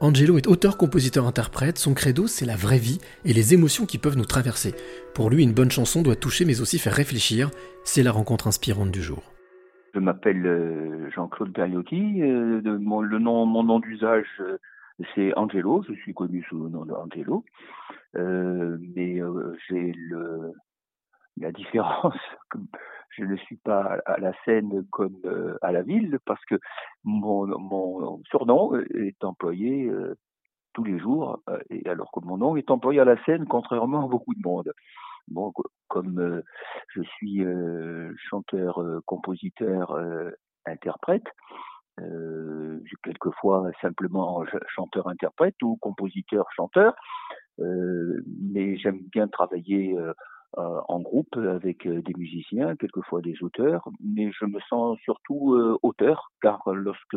Angelo est auteur, compositeur, interprète. Son credo, c'est la vraie vie et les émotions qui peuvent nous traverser. Pour lui, une bonne chanson doit toucher mais aussi faire réfléchir. C'est la rencontre inspirante du jour. Je m'appelle euh, Jean-Claude Gariotti. Euh, mon, le nom, mon nom d'usage, euh, c'est Angelo. Je suis connu sous le nom d'Angelo. mais j'ai le, la différence je ne suis pas à la scène comme euh, à la ville parce que mon, surnom est employé euh, tous les jours, euh, alors que mon nom est employé à la scène contrairement à beaucoup de monde. Bon, comme je suis chanteur, compositeur, interprète, euh, quelquefois simplement chanteur-interprète ou compositeur-chanteur, mais j'aime bien travailler euh, en groupe avec euh, des musiciens, quelquefois des auteurs, mais je me sens surtout euh, auteur, car lorsque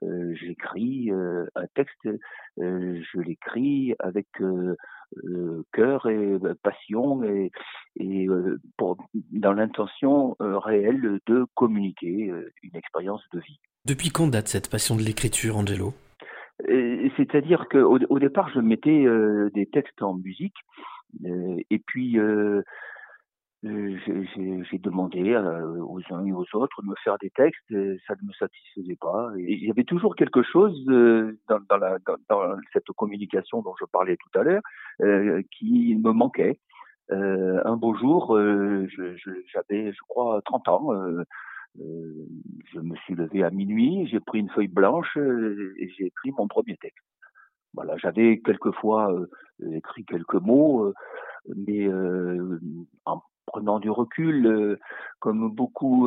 j'écris un texte, je l'écris avec cœur et passion et, et dans l'intention réelle de communiquer une expérience de vie. Depuis quand date cette passion de l'écriture, Angelo? C'est-à-dire qu'au au départ, je mettais des textes en musique euh, et puis, euh, euh, j'ai demandé aux uns et aux autres de me faire des textes, ça ne me satisfaisait pas. Il y avait toujours quelque chose dans, dans, la, dans, cette communication dont je parlais tout à l'heure qui me manquait. un beau jour, j'avais, je, crois, 30 ans. je me suis levé à minuit, j'ai pris une feuille blanche et j'ai écrit mon premier texte. Voilà, j'avais quelquefois euh, écrit quelques mots, euh, mais euh, en prenant du recul, comme beaucoup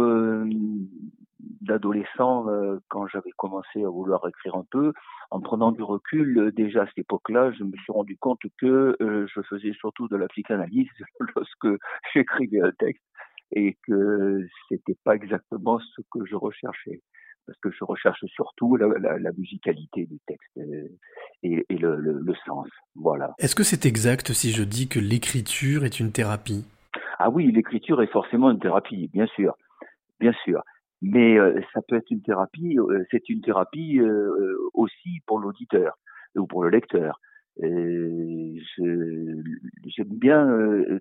d'adolescents, quand j'avais commencé à vouloir écrire un peu, en prenant du recul, déjà à cette époque-là, je me suis rendu compte que je faisais surtout de la psychanalyse lorsque j'écrivais un texte et que c'était pas exactement ce que je recherchais. Parce que je recherche surtout la, musicalité du texte euh, et, le, sens. Voilà. Est-ce que c'est exact si je dis que l'écriture est une thérapie? Ah oui, l'écriture est forcément une thérapie, bien sûr, bien sûr. Mais euh, ça peut être une thérapie, euh, c'est une thérapie aussi pour l'auditeur ou pour le lecteur. J'aime bien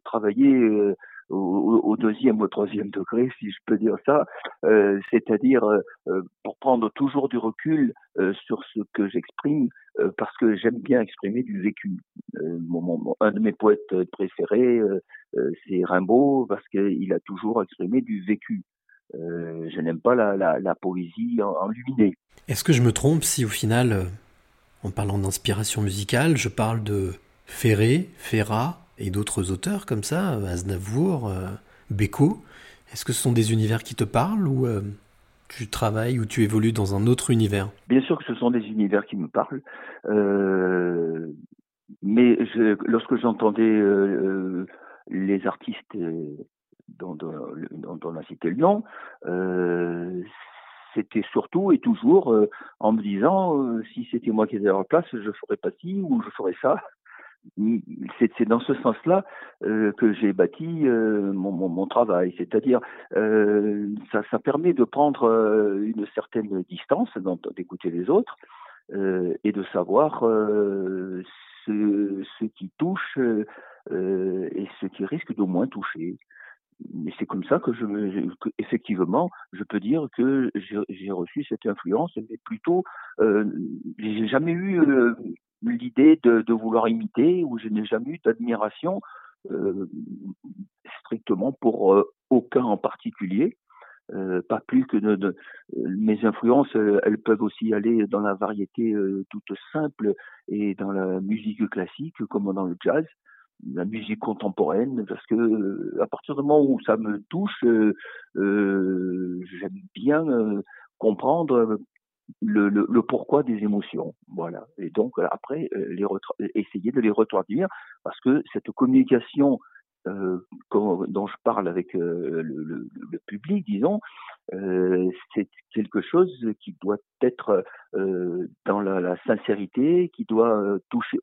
travailler au, deuxième ou au troisième degré, si je peux dire ça, euh, c'est-à-dire euh, euh, pour prendre toujours du recul sur ce que j'exprime, parce que j'aime bien exprimer du vécu. Un de mes poètes préférés, c'est Rimbaud, parce qu'il a toujours exprimé du vécu. je n'aime pas la, la, la poésie enluminée. Est-ce que je me trompe si au final, en parlant d'inspiration musicale, je parle de Ferré, Ferrat, et d'autres auteurs comme ça, Aznavour, euh, Beko. Est-ce que ce sont des univers qui te parlent ou euh, tu travailles ou tu évolues dans un autre univers? Bien sûr que ce sont des univers qui me parlent. Euh, mais lorsque j'entendais les artistes dont, on a cité le nom, c'était surtout et toujours en me disant si c'était moi qui étais à leur place, je ferais pas ci ou je ferais ça c'est dans ce sens-là euh, que j'ai bâti euh, mon, travail, c'est-à-dire euh, ça, permet de prendre une certaine distance, d'écouter les autres et de savoir ce, qui touche et ce qui risque de moins toucher. Mais c'est comme ça que je me, effectivement, je peux dire que j'ai reçu cette influence, mais plutôt, j'ai jamais eu l'idée de, vouloir imiter, où je n'ai jamais eu d'admiration euh, strictement pour euh, aucun en particulier. Euh, pas plus que mes influences, elles peuvent aussi aller dans la variété toute simple et dans la musique classique comme dans le jazz, la musique contemporaine, parce que à partir du moment où ça me touche, j'aime bien comprendre le, pourquoi des émotions. Voilà. Et donc après, euh, essayer de les retraduire parce que cette communication euh, dont je parle avec euh, le, public, disons, euh, c'est quelque chose qui doit être euh, dans la, sincérité, qui doit toucher,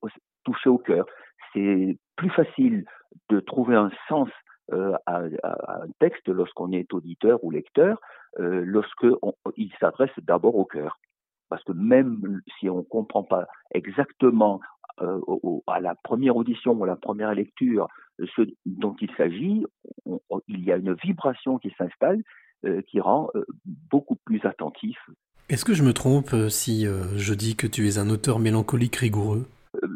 au cœur. C'est plus facile de trouver un sens euh, à, un texte lorsqu'on est auditeur ou lecteur, euh, lorsque il s'adresse d'abord au cœur. parce que même si on ne comprend pas exactement euh, à la première audition ou à la première lecture ce dont il s'agit, il y a une vibration qui s'installe euh, qui rend euh, beaucoup plus attentif. Est-ce que je me trompe si je dis que tu es un auteur mélancolique rigoureux?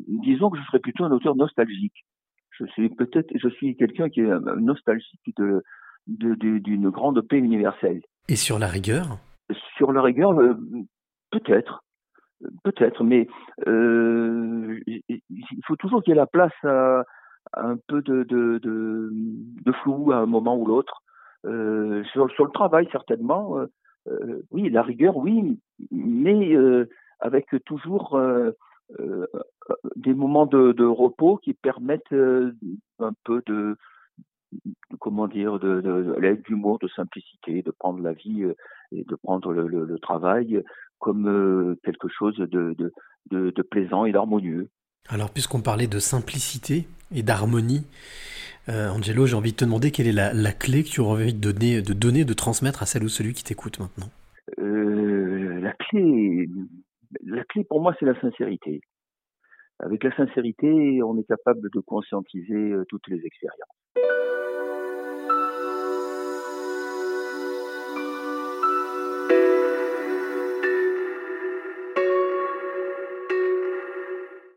Disons que je serais plutôt un auteur nostalgique. Je suis peut-être, je suis quelqu'un qui est nostalgique de, d'une grande paix universelle. Et sur la rigueur? Sur la rigueur, peut-être. Peut-être, mais euh, il faut toujours qu'il y ait la place à, un peu de, flou à un moment ou l'autre. Euh, sur, le travail, certainement, euh, oui, la rigueur, oui, mais avec toujours des moments de, repos qui permettent un peu de, comment dire, de, de, l'aide d'humour, de simplicité, de prendre la vie et de prendre le, le, le travail comme euh, quelque chose de, de, de, plaisant et d'harmonieux. Alors, puisqu'on parlait de simplicité et d'harmonie, euh, Angelo, j'ai envie de te demander quelle est la, la, clé que tu aurais envie de donner, de donner, de transmettre à celle ou celui qui t'écoute maintenant? Euh, La clé, la clé pour moi, c'est la sincérité. Avec la sincérité, on est capable de conscientiser toutes les expériences.